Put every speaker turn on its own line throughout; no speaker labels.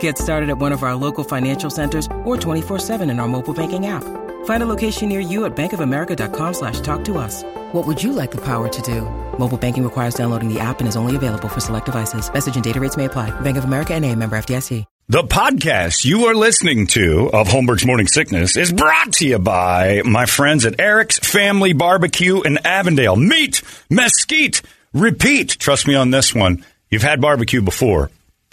Get started at one of our local financial centers or 24-7 in our mobile banking app. Find a location near you at bankofamerica.com slash talk to us. What would you like the power to do? Mobile banking requires downloading the app and is only available for select devices. Message and data rates may apply. Bank of America and a member FDIC.
The podcast you are listening to of Holmberg's Morning Sickness is brought to you by my friends at Eric's Family Barbecue in Avondale. Meat, mesquite, repeat. Trust me on this one. You've had barbecue before,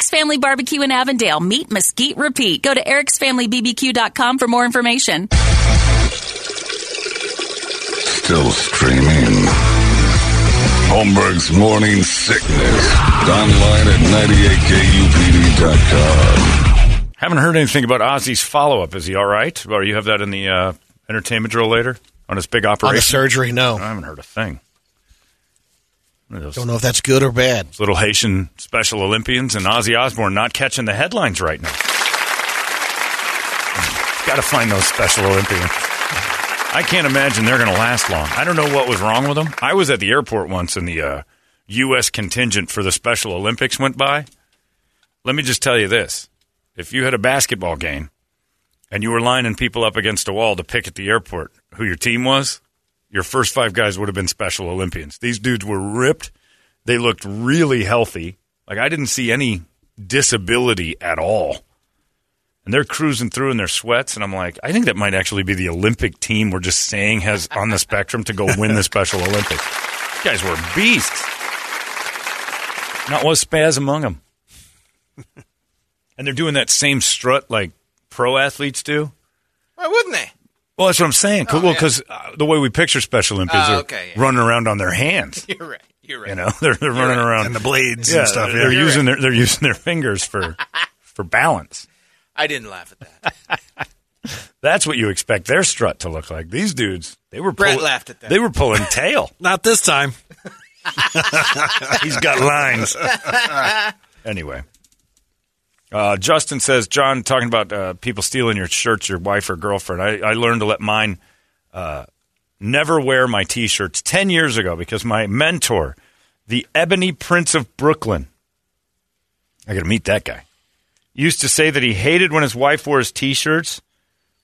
Eric's Family Barbecue in Avondale. Meat Mesquite Repeat. Go to ericsfamilybbq.com for more information.
Still streaming. Holmberg's Morning Sickness. Online at 98kupd.com.
Haven't heard anything about Ozzy's follow up. Is he all right? Or you have that in the uh, entertainment drill later on his big operation?
On the surgery, no.
I haven't heard a thing. Those
Don't know if that's good or bad.
little Haitian Special Olympians and Ozzy Osbourne not catching the headlines right now. Got to find those Special Olympians. I can't imagine they're going to last long. I don't know what was wrong with them. I was at the airport once and the uh, U.S. contingent for the Special Olympics went by. Let me just tell you this. If you had a basketball game and you were lining people up against a wall to pick at the airport who your team was, your first five guys would have been Special Olympians. These dudes were ripped. They looked really healthy. Like I didn't see any disability at all. And they're cruising through in their sweats, and I'm like, I think that might actually be the Olympic team we're just saying has on the spectrum to go win the Special Olympics. These guys were beasts. Not one spaz among them. and they're doing that same strut like pro athletes do.
Why wouldn't they?
Well, that's what I'm saying.
Oh,
well,
yeah.
because uh, the way we picture Special Olympians
Oh,
are
okay, yeah.
running around on their hands.
You're right. You're right.
You know, they're, they're running
right.
around
And the blades
yeah,
and stuff.
They're
Yeah.
using their they're using their fingers for for balance.
I didn't laugh at that.
That's what you expect their strut to look like. These dudes, they were
Brett
pull-
laughed at that.
They were pulling tail.
Not this time.
He's got lines. anyway, uh, Justin says, John, talking about uh, people stealing your shirts, your wife or girlfriend. I, I learned to let mine uh, never wear my T-shirts ten years ago because my mentor, the Ebony Prince of Brooklyn, I got to meet that guy. Used to say that he hated when his wife wore his T-shirts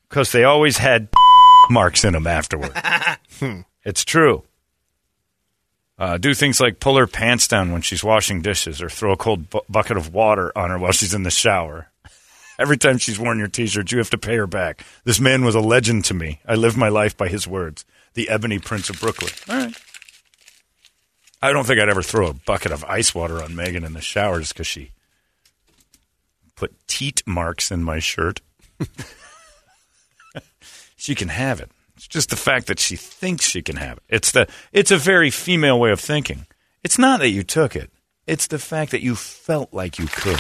because they always had marks in them afterward. It's true. Uh, do things like pull her pants down when she's washing dishes or throw a cold bu- bucket of water on her while she's in the shower. Every time she's worn your t shirt, you have to pay her back. This man was a legend to me. I live my life by his words. The Ebony Prince of Brooklyn. All right. I don't think I'd ever throw a bucket of ice water on Megan in the shower just because she put teat marks in my shirt. she can have it. It's just the fact that she thinks she can have it. It's the it's a very female way of thinking. It's not that you took it. It's the fact that you felt like you could.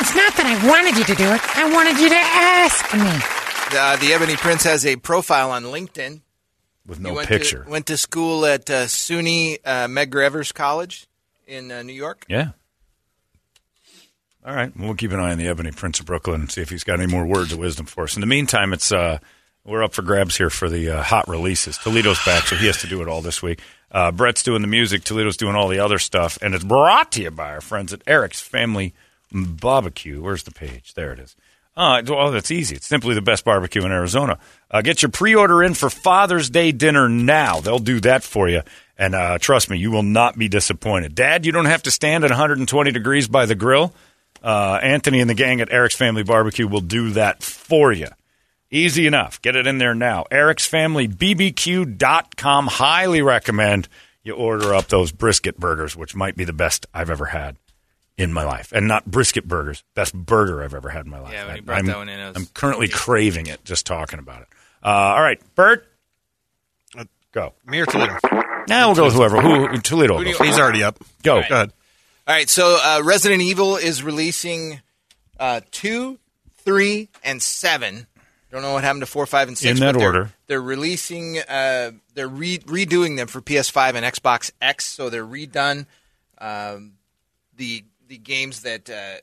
It's not that I wanted you to do it. I wanted you to ask me.
Uh, the Ebony Prince has a profile on LinkedIn.
With no
went
picture.
To, went to school at uh, SUNY uh, Medgar Evers College in uh, New York.
Yeah. All right. Well, we'll keep an eye on the Ebony Prince of Brooklyn and see if he's got any more words of wisdom for us. In the meantime, it's uh, we're up for grabs here for the uh, hot releases. Toledo's back, so he has to do it all this week. Uh, Brett's doing the music. Toledo's doing all the other stuff, and it's brought to you by our friends at Eric's Family Barbecue. Where's the page? There it is. Uh, well, that's easy. It's simply the best barbecue in Arizona. Uh, get your pre-order in for Father's Day dinner now. They'll do that for you. And uh, trust me, you will not be disappointed. Dad, you don't have to stand at 120 degrees by the grill. Uh, Anthony and the gang at Eric's Family Barbecue will do that for you. Easy enough. Get it in there now. Eric'sFamilyBBQ.com. Highly recommend you order up those brisket burgers, which might be the best I've ever had in my life. And not brisket burgers, best burger I've ever had in my life.
Yeah, when
I-
you brought
I'm,
that one in, I was-
I'm currently craving it just talking about it. Uh, all right, Bert, go.
Me or Toledo?
Now we'll go with whoever. Who Toledo?
Who you-
He's already up.
Go.
Go ahead.
All right, so uh, Resident Evil is releasing uh, two, three, and seven. Don't know what happened to four, five, and six.
In that
they're-
order.
They're releasing. Uh, they're re- redoing them for PS5 and Xbox X. So they're redone. Um, the the games that uh,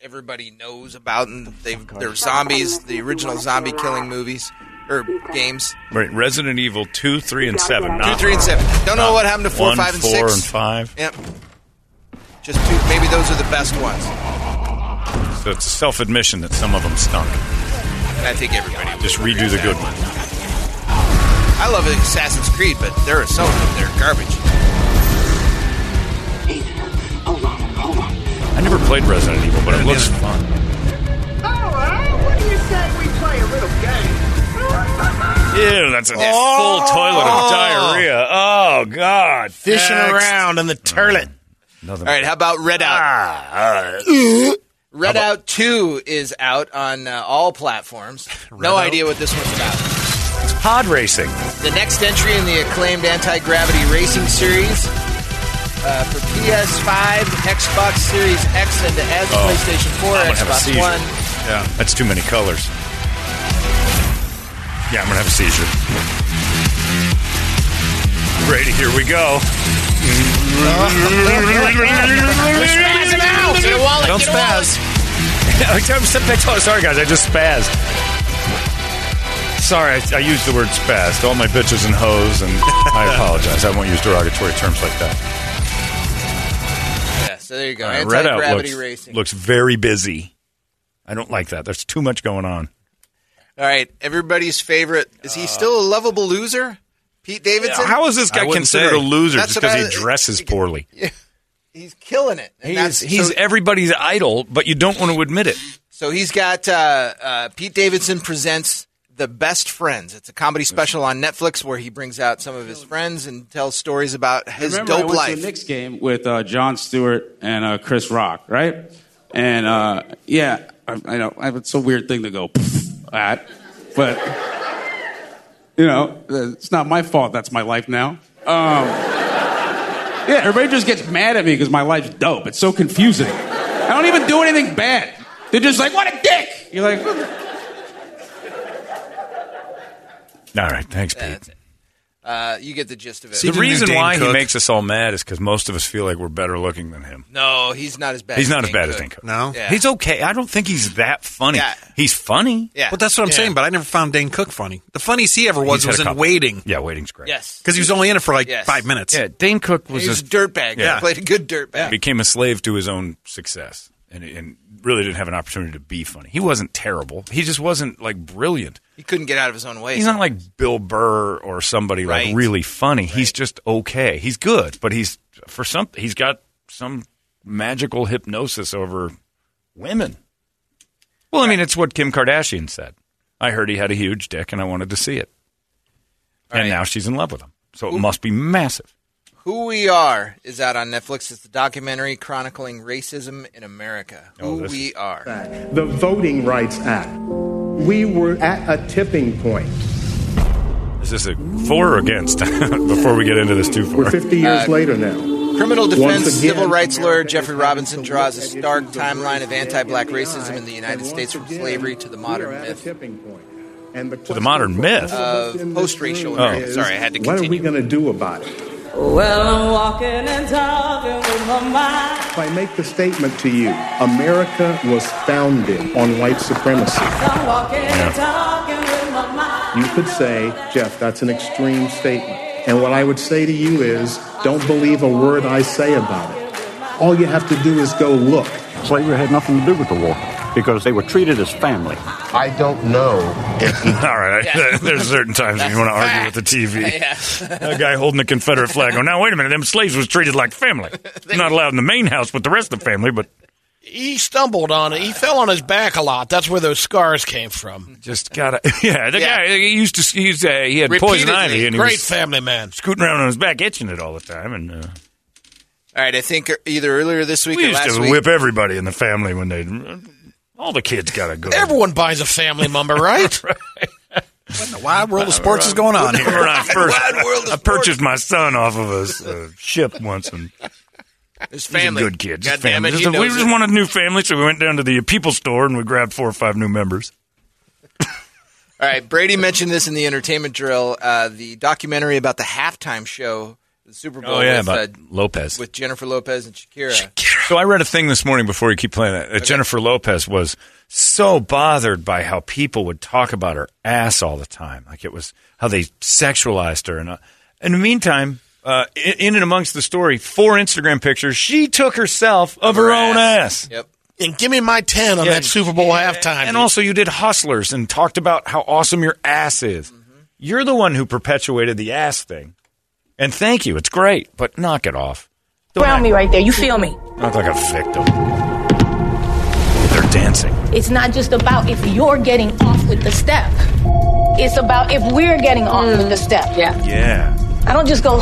everybody knows about, and they've they're zombies. The original zombie killing movies or games.
Right, Resident Evil 2, 3, and 7.
Two, three, and seven. Don't know what happened to four,
one,
five, and
four,
six.
and 5.
Yep. Just two. Maybe those are the best ones.
So it's self admission that some of them stunk.
I think everybody would
Just redo the good one.
I love Assassin's Creed, but there are some of them that are garbage. Ethan, hold on, hold on.
I never played Resident Evil, but it looks fun.
what do you say we play a little game?
Ew, that's a full toilet of diarrhea. Oh, God.
Fishing
Next.
around in the turlet.
Nothing.
All right, how about Redout?
Ah, uh,
Redout 2 is out on uh, all platforms. no idea what this one's about.
it's pod racing.
The next entry in the acclaimed anti gravity racing series uh, for PS5, Xbox Series X, and as
Oh,
PlayStation 4,
I'm gonna have a
Xbox
seizure.
One.
Yeah, that's too many colors. Yeah, I'm gonna have a seizure. Ready? Here we go.
Get a wallet,
Don't
get a wallet.
spaz. I'm sit back tall. Sorry, guys. I just spazzed. Sorry, I, I used the word spaz to all my bitches and hoes, and I apologize. I won't use derogatory terms like that.
Yeah, so there you go.
Uh,
anti
Redout
gravity
looks,
racing.
looks very busy. I don't like that. There's too much going on.
All right, everybody's favorite. Is he still a lovable loser? Pete Davidson?
How is this guy considered
say.
a loser
That's
just because he
I-
dresses poorly?
He's killing it. And
He's,
that's-
he's
so,
everybody's idol, but you don't want to admit it.
so he's got uh, uh, Pete Davidson presents The Best Friends. It's a comedy special on Netflix where he brings out some of his friends and tells stories about his
Remember, I
dope
went
life.
to the Knicks game with uh, Jon Stewart and uh, Chris Rock, right? And uh, yeah, I, I know it's a weird thing to go at, but you know, it's not my fault. That's my life now. Um, yeah, everybody just gets mad at me because my life's dope. It's so confusing. I don't even do anything bad. They're just like, "What a dick!" You're like,
All right, thanks, Pete.
That's it. Uh, you get the gist of it.
the
the
reason
Dane
why he makes us all mad is because most of us feel like we're better looking than him.
no, he's not as bad.
He's
as
not as
Dane
bad as Dane Cook.
No?
Yeah.
He's okay. I don't think he's that funny.
Yeah.
He's funny.
Yeah.
Well, that's what I'm
Yeah.
saying, but I never found Dane Cook funny. The funniest he ever was
He's had
was
a
in
couple.
Waiting.
Yeah, waiting's great.
Yes.
Because he was only in it for like
Yes.
five minutes.
Yeah, Dane Cook was
He was
a
a dirtbag.
Yeah.
He played a good dirtbag.
became a slave to his own success and, and really didn't have an opportunity to be funny. He wasn't terrible. He just wasn't like brilliant.
He couldn't get out of his own way.
He's not like Bill Burr or somebody
Right.
like really funny. He's just okay. He's good, but he's for some he's got some magical hypnosis over women. Well, I mean, it's what Kim Kardashian said. I heard he had a huge dick and I wanted to see it. and
right.
now she's in love with him. So it must be massive.
Who We Are is out on Netflix. It's the documentary chronicling racism in America.
Oh,
Who We Are.
The Voting Rights Act. We were at a tipping point.
Is this a for or against before we get into this too
We're 50 years uh, later now.
Criminal defense
again,
civil rights lawyer Jeffrey Robinson draws a stark timeline of anti-black racism in the United States from slavery to the modern myth.
a tipping point. And the
the modern myth?
Of uh, post-racial
Oh.
Sorry, I had to Continue.
What are we going to do about it?
Well, I'm walking and talking with my mind.
If I make the statement to you, America was founded on white supremacy.
I'm walking and talking with my mind.
You could say, Jeff, that's an extreme statement. And what I would say to you is, don't believe a word I say about it. All you have to do is go look.
Slavery had nothing to do with the war because they were treated as family.
I don't know if he.
All right, there's certain times when you want to argue with the TV. A guy holding the Confederate flag. Oh, now wait a minute. Them slaves was treated like family. Not allowed in the main house with the rest of the family, but
He stumbled on it. He fell on his back a lot. That's where those scars came from.
just gotta. Yeah, the guy he used to. He's uh, he had poison ivy and he
Great
was
family man.
scooting around on his back, itching it all the time, and. Uh,
All right, I think either earlier this week
we
or
used
last
to
week.
whip everybody in the family when they. All the kids gotta go.
Everyone buys a family member, right?
What in the wide world of sports is going on here?
When I first, I purchased my son off of a ship once, and
His
he's
family.
a good kid. Just
God damn
family.
it, he
Just a- we
knows
just
it.
wanted a new family, so we went down to the People store and we grabbed four or five new members.
All right, Brady mentioned this in the entertainment drill. Uh, the documentary about the halftime show, the Super Bowl
Oh yeah,
with,
about
uh,
Lopez.
with Jennifer Lopez and Shakira.
So I read a thing this morning before you keep playing that. that Jennifer Lopez was so bothered by how people would talk about her ass all the time, like it was how they sexualized her. And uh, in the meantime, uh, in, in and amongst the story, four Instagram pictures, she took herself of her own ass.
Yep.
And give me my 10 on
Yeah.
that Super Bowl halftime.
And also, you did Hustlers and talked about how awesome your ass is. You're the one who perpetuated the ass thing. And thank you. It's great, but knock it off.
Around me right there. You feel me?
Not like a victim. They're dancing.
It's not just about if you're getting off with the step. It's about if we're getting off with the step. Yeah.
Yeah.
I don't just go,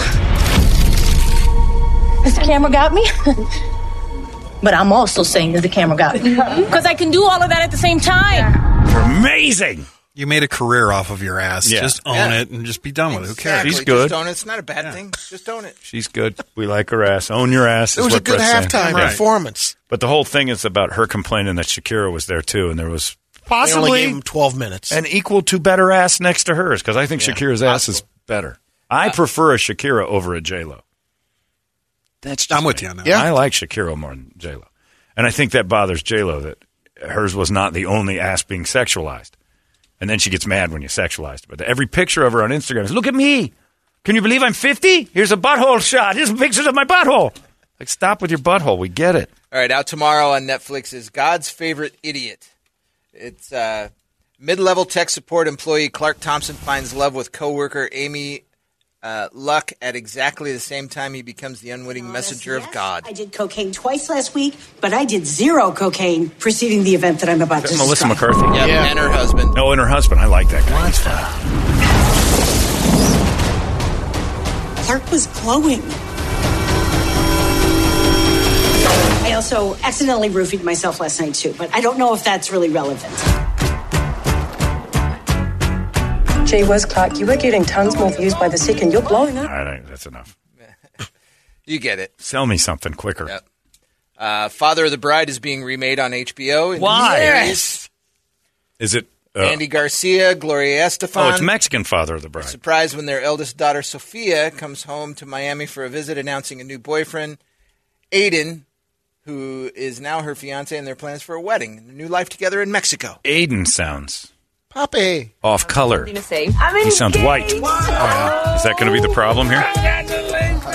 has the camera got me? but I'm also saying that the camera got me. Because I can do all of that at the same time.
You're amazing.
You made a career off of your ass.
Yeah.
Just own
Yeah.
it and just be done with it. Who cares?
Exactly.
She's good.
Just own it. It's not a bad thing. Just own it.
She's good. We like her ass. Own your ass.
it
is
was a good
Brett's saying.
halftime
Right.
performance.
But the whole thing is about her complaining that Shakira was there too, and there was
They only
possibly
gave him 12 minutes.
an equal to better ass next to hers because I think Shakira's ass is better. I prefer a Shakira over a J Lo. That's
I'm
just
with
me.
you on that.
Yeah, I like Shakira more than J Lo, and I think that bothers J Lo that hers was not the only ass being sexualized, and then she gets mad when you sexualized. But every picture of her on Instagram is, "Look at me! Can you believe I'm 50? Here's a butthole shot. Here's pictures of my butthole." Like, stop with your butthole. We get it.
All right, out tomorrow on Netflix is God's Favorite Idiot. It's uh, mid-level tech support employee Clark Thompson finds love with coworker Amy uh, Luck at exactly the same time he becomes the unwitting messenger of God.
I did cocaine twice last week, but I did zero cocaine preceding the event that I'm about to
Melissa
describe.
McCarthy.
Yeah, and her husband.
Oh, and her husband. I like that guy. He's fine.
Clark was glowing. I also accidentally roofied myself last night too, but I don't know if that's really relevant.
Jay West Clark, you were getting tons more views by the second. You're blowing up.
I think that's enough.
You get it.
Sell me something quicker.
Yep. Uh, Father of the Bride is being remade on HBO. in
Why?
series.
Is it? Uh,
Andy Garcia, Gloria Estefan.
oh, it's Mexican Father of the Bride.
Surprised when their eldest daughter Sophia comes home to Miami for a visit, announcing a new boyfriend, Aiden, who is now her fiance, and their plans for a wedding and a new life together in Mexico.
Aiden sounds
Puppy.
off color. He sounds white. Is that going to be the problem here?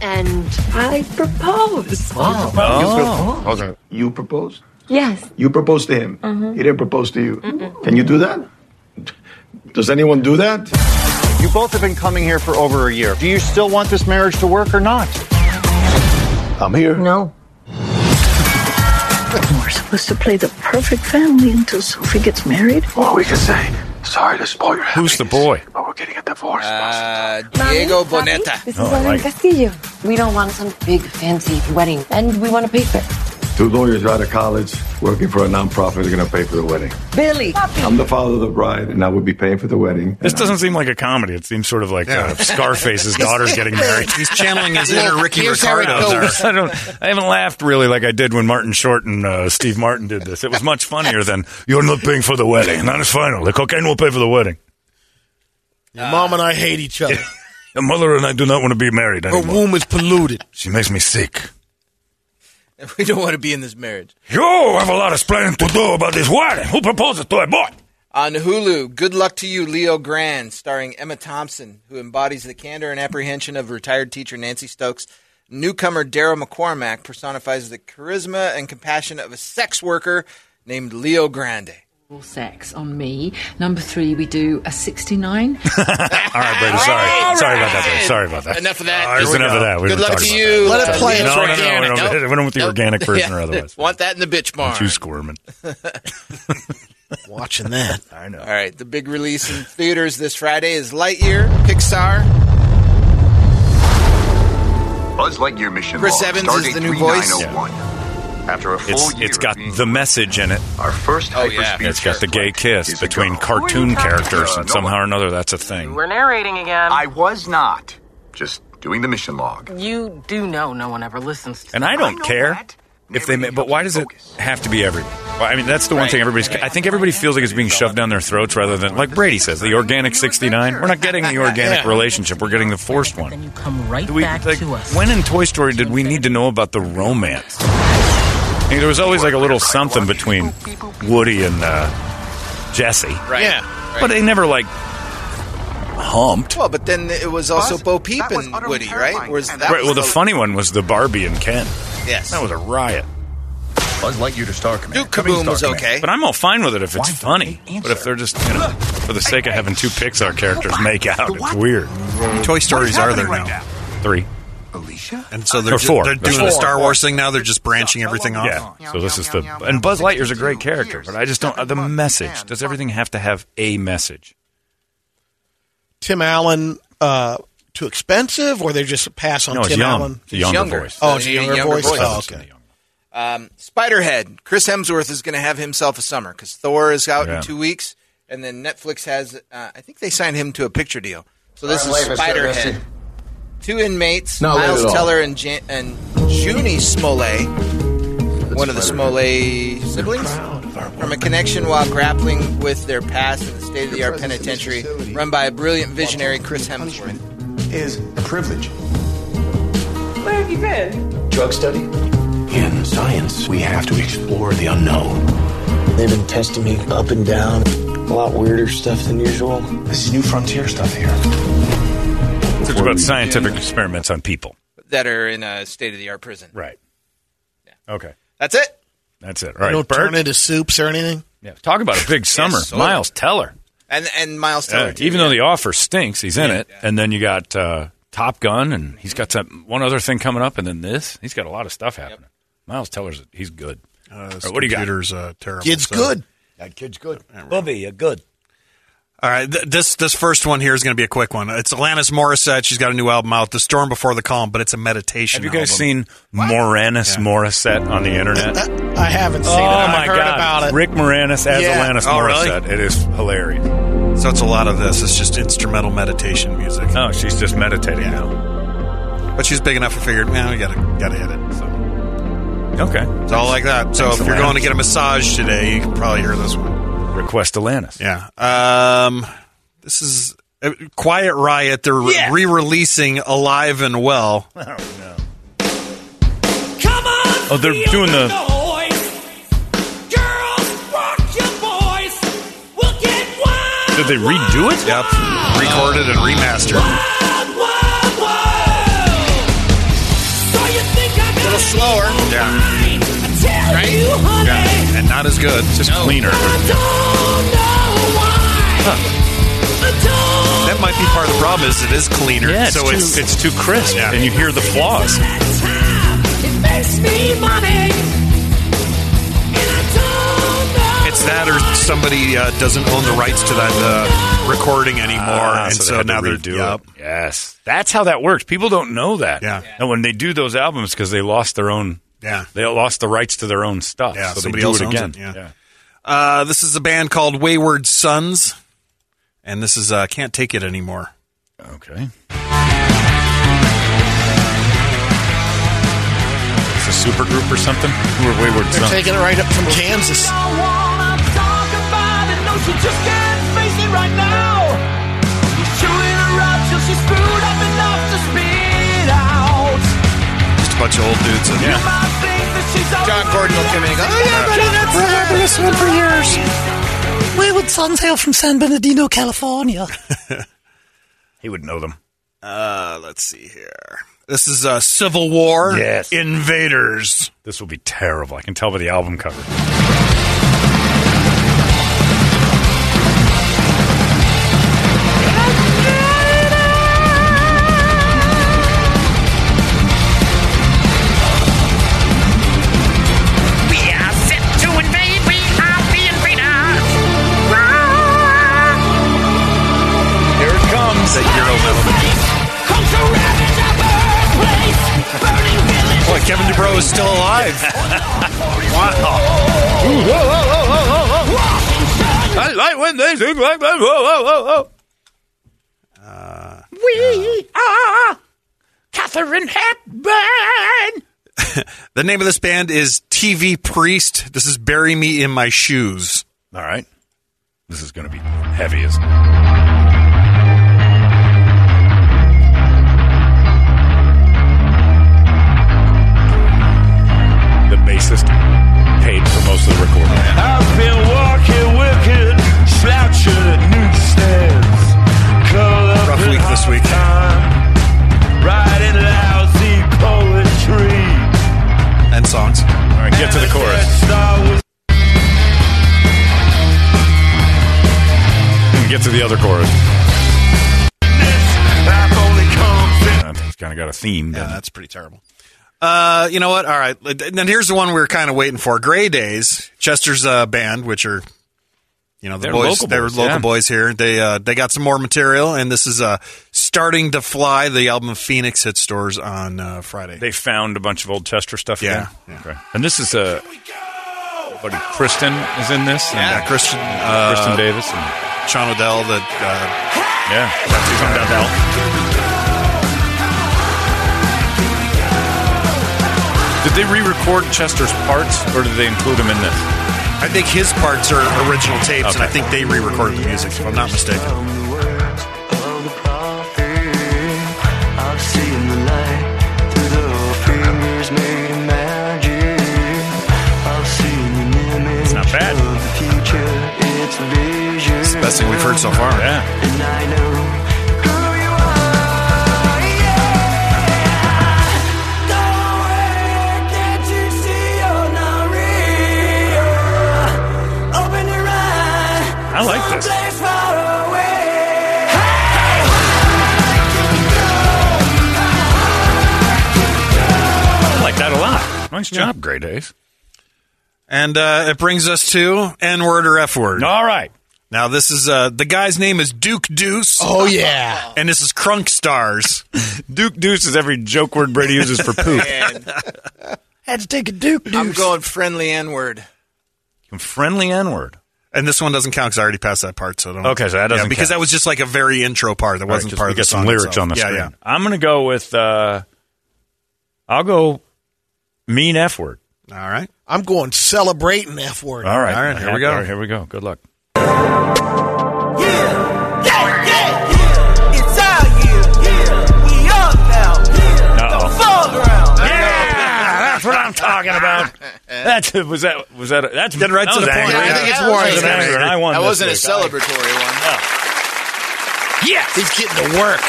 And I propose.
Oh.
Hold on. You proposed? Oh.
Yes.
You proposed to him. Mm-hmm. He didn't propose to you. Can you do that? Does anyone do that?
You both have been coming here for over a year. Do you still want this marriage to work or not?
I'm here.
No. We're supposed to play the perfect family until Sophie gets married.
Or we could say, sorry to spoil your
Who's the boy?
But we're getting a divorce.
Uh, Diego Boneta.
Oh, I like it.
Castillo. We don't want some big fancy wedding, and we want to pay for it.
Two lawyers out of college working for a nonprofit are going to pay for the wedding.
Billy.
I'm the father of the bride, and I would be paying for the wedding.
This doesn't seem like a comedy. It seems sort of like uh, Scarface's daughter's getting married.
He's channeling his inner Ricky
Here's
Ricardo.
I don't. I haven't laughed really like I did when Martin Short and uh, Steve Martin did this. It was much funnier than "You're not paying for the wedding." And that is final. The cocaine will pay for the wedding.
Your mom and I hate each other.
The mother and I do not want to be married
Her
anymore.
womb is polluted.
She makes me sick.
We don't want to be in this marriage.
You have a lot of explaining to do about this wedding. Who proposes to a boy?
On Hulu, Good Luck to You, Leo Grande, starring Emma Thompson, who embodies the candor and apprehension of retired teacher Nancy Stokes. Newcomer Daryl McCormack personifies the charisma and compassion of a sex worker named Leo Grande.
Sex on me. Number three, we do a 69.
All right, Brady. Sorry, sorry about that. Brady. Sorry about that.
Enough of that.
All right, Just enough of that. We
Good luck to you.
Let it play.
No,
It's
no, no, we don't,
Nope.
we don't want the
Nope.
organic version or otherwise.
Want that in the bitch barn.
Don't you squirming.
Watching that.
I know.
All right, the big release in theaters this Friday is Lightyear, Pixar.
Buzz Lightyear mission
Chris Evans is the new voice.
3901. After a full
It's
year
it's got the message in it.
our first
Oh, yeah.
It's got the gay kiss between cartoon characters,
Uh,
and somehow or another, that's a thing.
We're narrating again.
I was not. Just doing the mission log.
You do know no one ever listens to
And I don't care if they. ma- But why does it have to be everybody? Well, I mean, that's the one thing everybody's. I think everybody feels like it's being shoved down their throats rather than like Brady says, the organic '69. We're not getting the organic
Yeah.
relationship. We're getting the forced one.
Then you come right
we-
back
like,
to us.
When in Toy Story did we need to know about the romance? I mean, there was always like a little something between Woody and uh, Jesse,
Right.
Yeah.
but they never like humped.
Well, but then it was also Bo Peep and Woody, right? Whereas that
Right,
was
well, the funny one was the Barbie and Ken.
Yes.
That was a riot.
Buzz Lightyear to Star Command.
Duke
Coming to
Kaboom
Star
was
Command.
okay.
But I'm all fine with it if it's funny. But if they're just, you know, for the sake of having two Pixar characters make out, it's weird.
Toy Stories are there now.
Three.
Alicia?
And so they're,
Or
ju-
four.
they're
There's
doing the
four.
Star Wars thing now. They're just branching everything off.
Yeah. So this is the and Buzz Lightyear's a great character, but I just don't. The message does everything have to have a message?
Tim Allen, uh, too expensive, or they just pass on
No, it's
Tim
young.
Allen?
It's a younger
younger.
voice.
Oh, it's a
A
younger,
younger
voice.
voice.
Oh, okay.
Um, Spiderhead. Chris Hemsworth is going to have himself a summer because Thor is out
Yeah.
in two weeks, and then Netflix has. Uh, I think they signed him to a picture deal. So this
All
is
right, later,
Spiderhead.
Sir.
Two inmates,
Not late
Miles
at all.
Teller and Jan- and Jurnee Smollett, one of the Smollett siblings, from a connection while grappling with their past in the state-of-the-art penitentiary run by a brilliant visionary Chris Hemsworth.
Is a privilege.
Where have you been?
Drug study? In science, we have to explore the unknown. They've been testing me up and down. A lot weirder stuff than usual. This is new frontier stuff here.
It's about scientific experiments on people.
that are in a state-of-the-art prison.
Right. Yeah. Okay.
That's it.
That's it. All
They
right,
don't
Bert.
turn into soups or anything.
Yeah. Talk about a big summer.
so-
Miles Teller.
And and Miles
Yeah,
Teller. too,
even
yeah.
though the offer stinks, he's in it. And then you got uh, Top Gun, and he's got some, one other thing coming up, and then this. He's got a lot of stuff happening. Miles Teller's he's good.
Uh,
right, what do you got?
computer's uh, terrible.
Kid's
so-
good.
That kid's good. Bubby, you're good.
All right, th- this this first one here is going to be a quick one. It's Alanis Morissette. She's got a new album out, "The Storm Before the Calm," but it's a meditation.
Have you guys
album.
seen Moranis Morissette on the internet?
I haven't seen
oh
it. I've
my
heard
god!
about it.
Rick Moranis as
Yeah.
Alanis
Oh, really?
Morissette. It is hilarious.
So it's a lot of this. It's just instrumental meditation music.
Oh, she's just meditating now.
But she's big enough. I figured, man, we gotta gotta hit it. So
Okay.
it's all like that. So
Thanks,
if you're
Alanis.
going to get a massage today, you can probably hear this one.
Request Alanis.
Yeah. Um, this is uh, Quiet Riot. They're re-
Yeah.
re-releasing Alive and Well.
Oh no. Oh, they're doing the. Did they redo it?
Yep. Recorded and remastered.
a little slower.
Yeah.
Right?
Yeah. And not as good.
Just cleaner.
That might be part of the problem. Is it is cleaner.
Yeah, it's
so
too,
it's
it's too crisp,
Yeah.
and you hear the flaws.
it's that or somebody uh, doesn't own the rights to that uh, recording anymore,
Ah,
and
so,
so,
they had
now they're
redo
yep.
it. Yes, that's how that works. People don't know that.
Yeah.
And when they do those albums, because they lost their own
Yeah.
They lost the rights to their own stuff.
Yeah,
so they
somebody
do
else
it again.
it, yeah. Uh, this is a band called Wayward Sons, and this is uh, Can't Take It Anymore.
Okay. It's a super group or something? Who are Wayward
They're
Sons?
taking it right up from Kansas.
She just can't face it right now. He's chewing her up till she's screwed up
a bunch of old dudes. And,
You might think that she's
John Gordon will come in and go, oh yeah, buddy, that's
Remember this one for years. Wayward Sons hail from San Bernardino, California.
He would know them.
Uh, let's see here. This is uh, Civil War.
Yes.
Invaders.
This will be terrible. I can tell by the album cover.
Is still alive. wow.
I like when they sing like that. Whoa, whoa, whoa, whoa.
Uh, we are Catherine Hepburn.
The name of this band is TV Priest. This is Bury Me in My Shoes.
All right. This is going to be heavy, isn't it? To the other chorus. Uh, It's kind of got a theme.
Yeah, that's pretty terrible. Uh, you know what? All right. Then here's the one we're kind of waiting for. Grey Daze, Chester's uh, band, which are, you know, the
They're
boys.
local
they're
boys,
local
yeah.
boys here. They uh, they got some more material, and this is uh, starting to fly. The album Phoenix hit stores on uh, Friday.
They found a bunch of old Chester stuff
Yeah,
again? Okay. And this is a. buddy Cristin is in this. and,
Yeah,
uh,
Christian uh,
Cristin Davis. And,
Sean Dowdell. That uh,
yeah. That's from Dowdell. Did they re-record Chester's parts, or did they include him in this?
I think his parts are original tapes, and I think they re-recorded the music. If I'm not mistaken. Heard so far.
Yeah.
I know who you are. Yeah. Don't worry, can't you see you're not real? Open your eyes.
I like this.
Someplace far away.
I like that a lot. Nice job, Grey Daze.
And uh, it brings us to N word or F word.
All right.
Now this is uh, the guy's name is Duke Deuce.
Oh yeah.
and this is Crunk Stars.
Duke Deuce is every joke word Brady uses for poop.
And
Had to take a Duke Deuce.
I'm
deuce.
going friendly N word.
Friendly N word.
And this one doesn't count because I already passed that part. So I don't.
Okay, so that doesn't
Yeah, because
count.
that was just like a very intro part. That wasn't
Right, just
part
we
of the
get some
song
lyrics
itself.
on the
yeah,
screen.
Yeah,
I'm going to go with. Uh, I'll go mean F word.
All right.
I'm going celebrating F word.
All right.
All right, here we go.
All right, here we go. Good luck.
Yeah, yeah, yeah. It's our year. We up now. Yeah,
Uh-oh. Yeah, that's what I'm talking about. That's was that was that that's
Getting right
that
to
was
the point.
angry.
I think it's
That
more
was
angry.
angry, I won.
That
this
wasn't a celebratory one. No.
Yes, he's getting to work.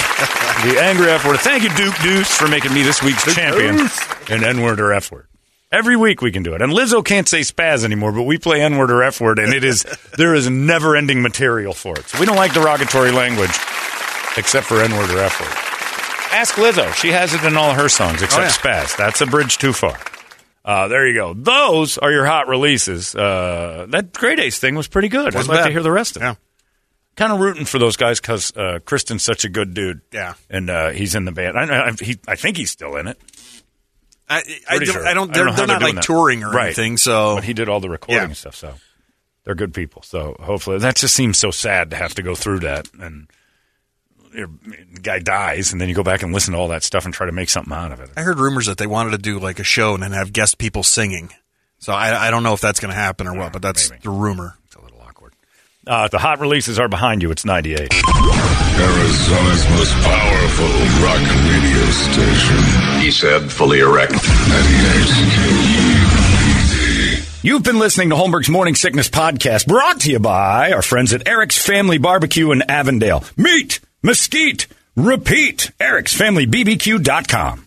The angry F word. Thank you, Duke Deuce, for making me this week's champion. An N word or F word. Every week we can do it. And Lizzo can't say spaz anymore, but we play N word or F word, and it is there is never ending material for it. So we don't like derogatory language, except for N word or F word. Ask Lizzo. She has it in all her songs except
Oh, yeah.
spaz. That's a bridge too far. Uh, there you go. Those are your hot releases. Uh, that Grey Daze thing was pretty good. I'd
Wasn't
like to hear the rest of it
Yeah.
kind of rooting for those guys because uh, Cristin's such a good dude.
Yeah.
and uh, he's in the band. I, I, he, I think he's still in it.
I, I don't,
sure.
I don't. They're,
know how
they're not like
that.
touring or
Right.
anything. So
But he did all the recording
Yeah.
stuff. So they're good people. So hopefully that just seems so sad to have to go through that and. your guy dies, and then you go back and listen to all that stuff and try to make something out of it.
I heard rumors that they wanted to do like a show and then have guest people singing. So I, I don't know if that's going to happen or what, but that's the rumor.
Uh, the hot releases are behind you. It's 98.
Arizona's most powerful rock radio station.
He said, fully erect.
98
You've been listening to Holmberg's Morning Sickness Podcast, brought to you by our friends at Eric's Family Barbecue in Avondale. Meat, mesquite, repeat. Eric'sFamilyBBQ.com.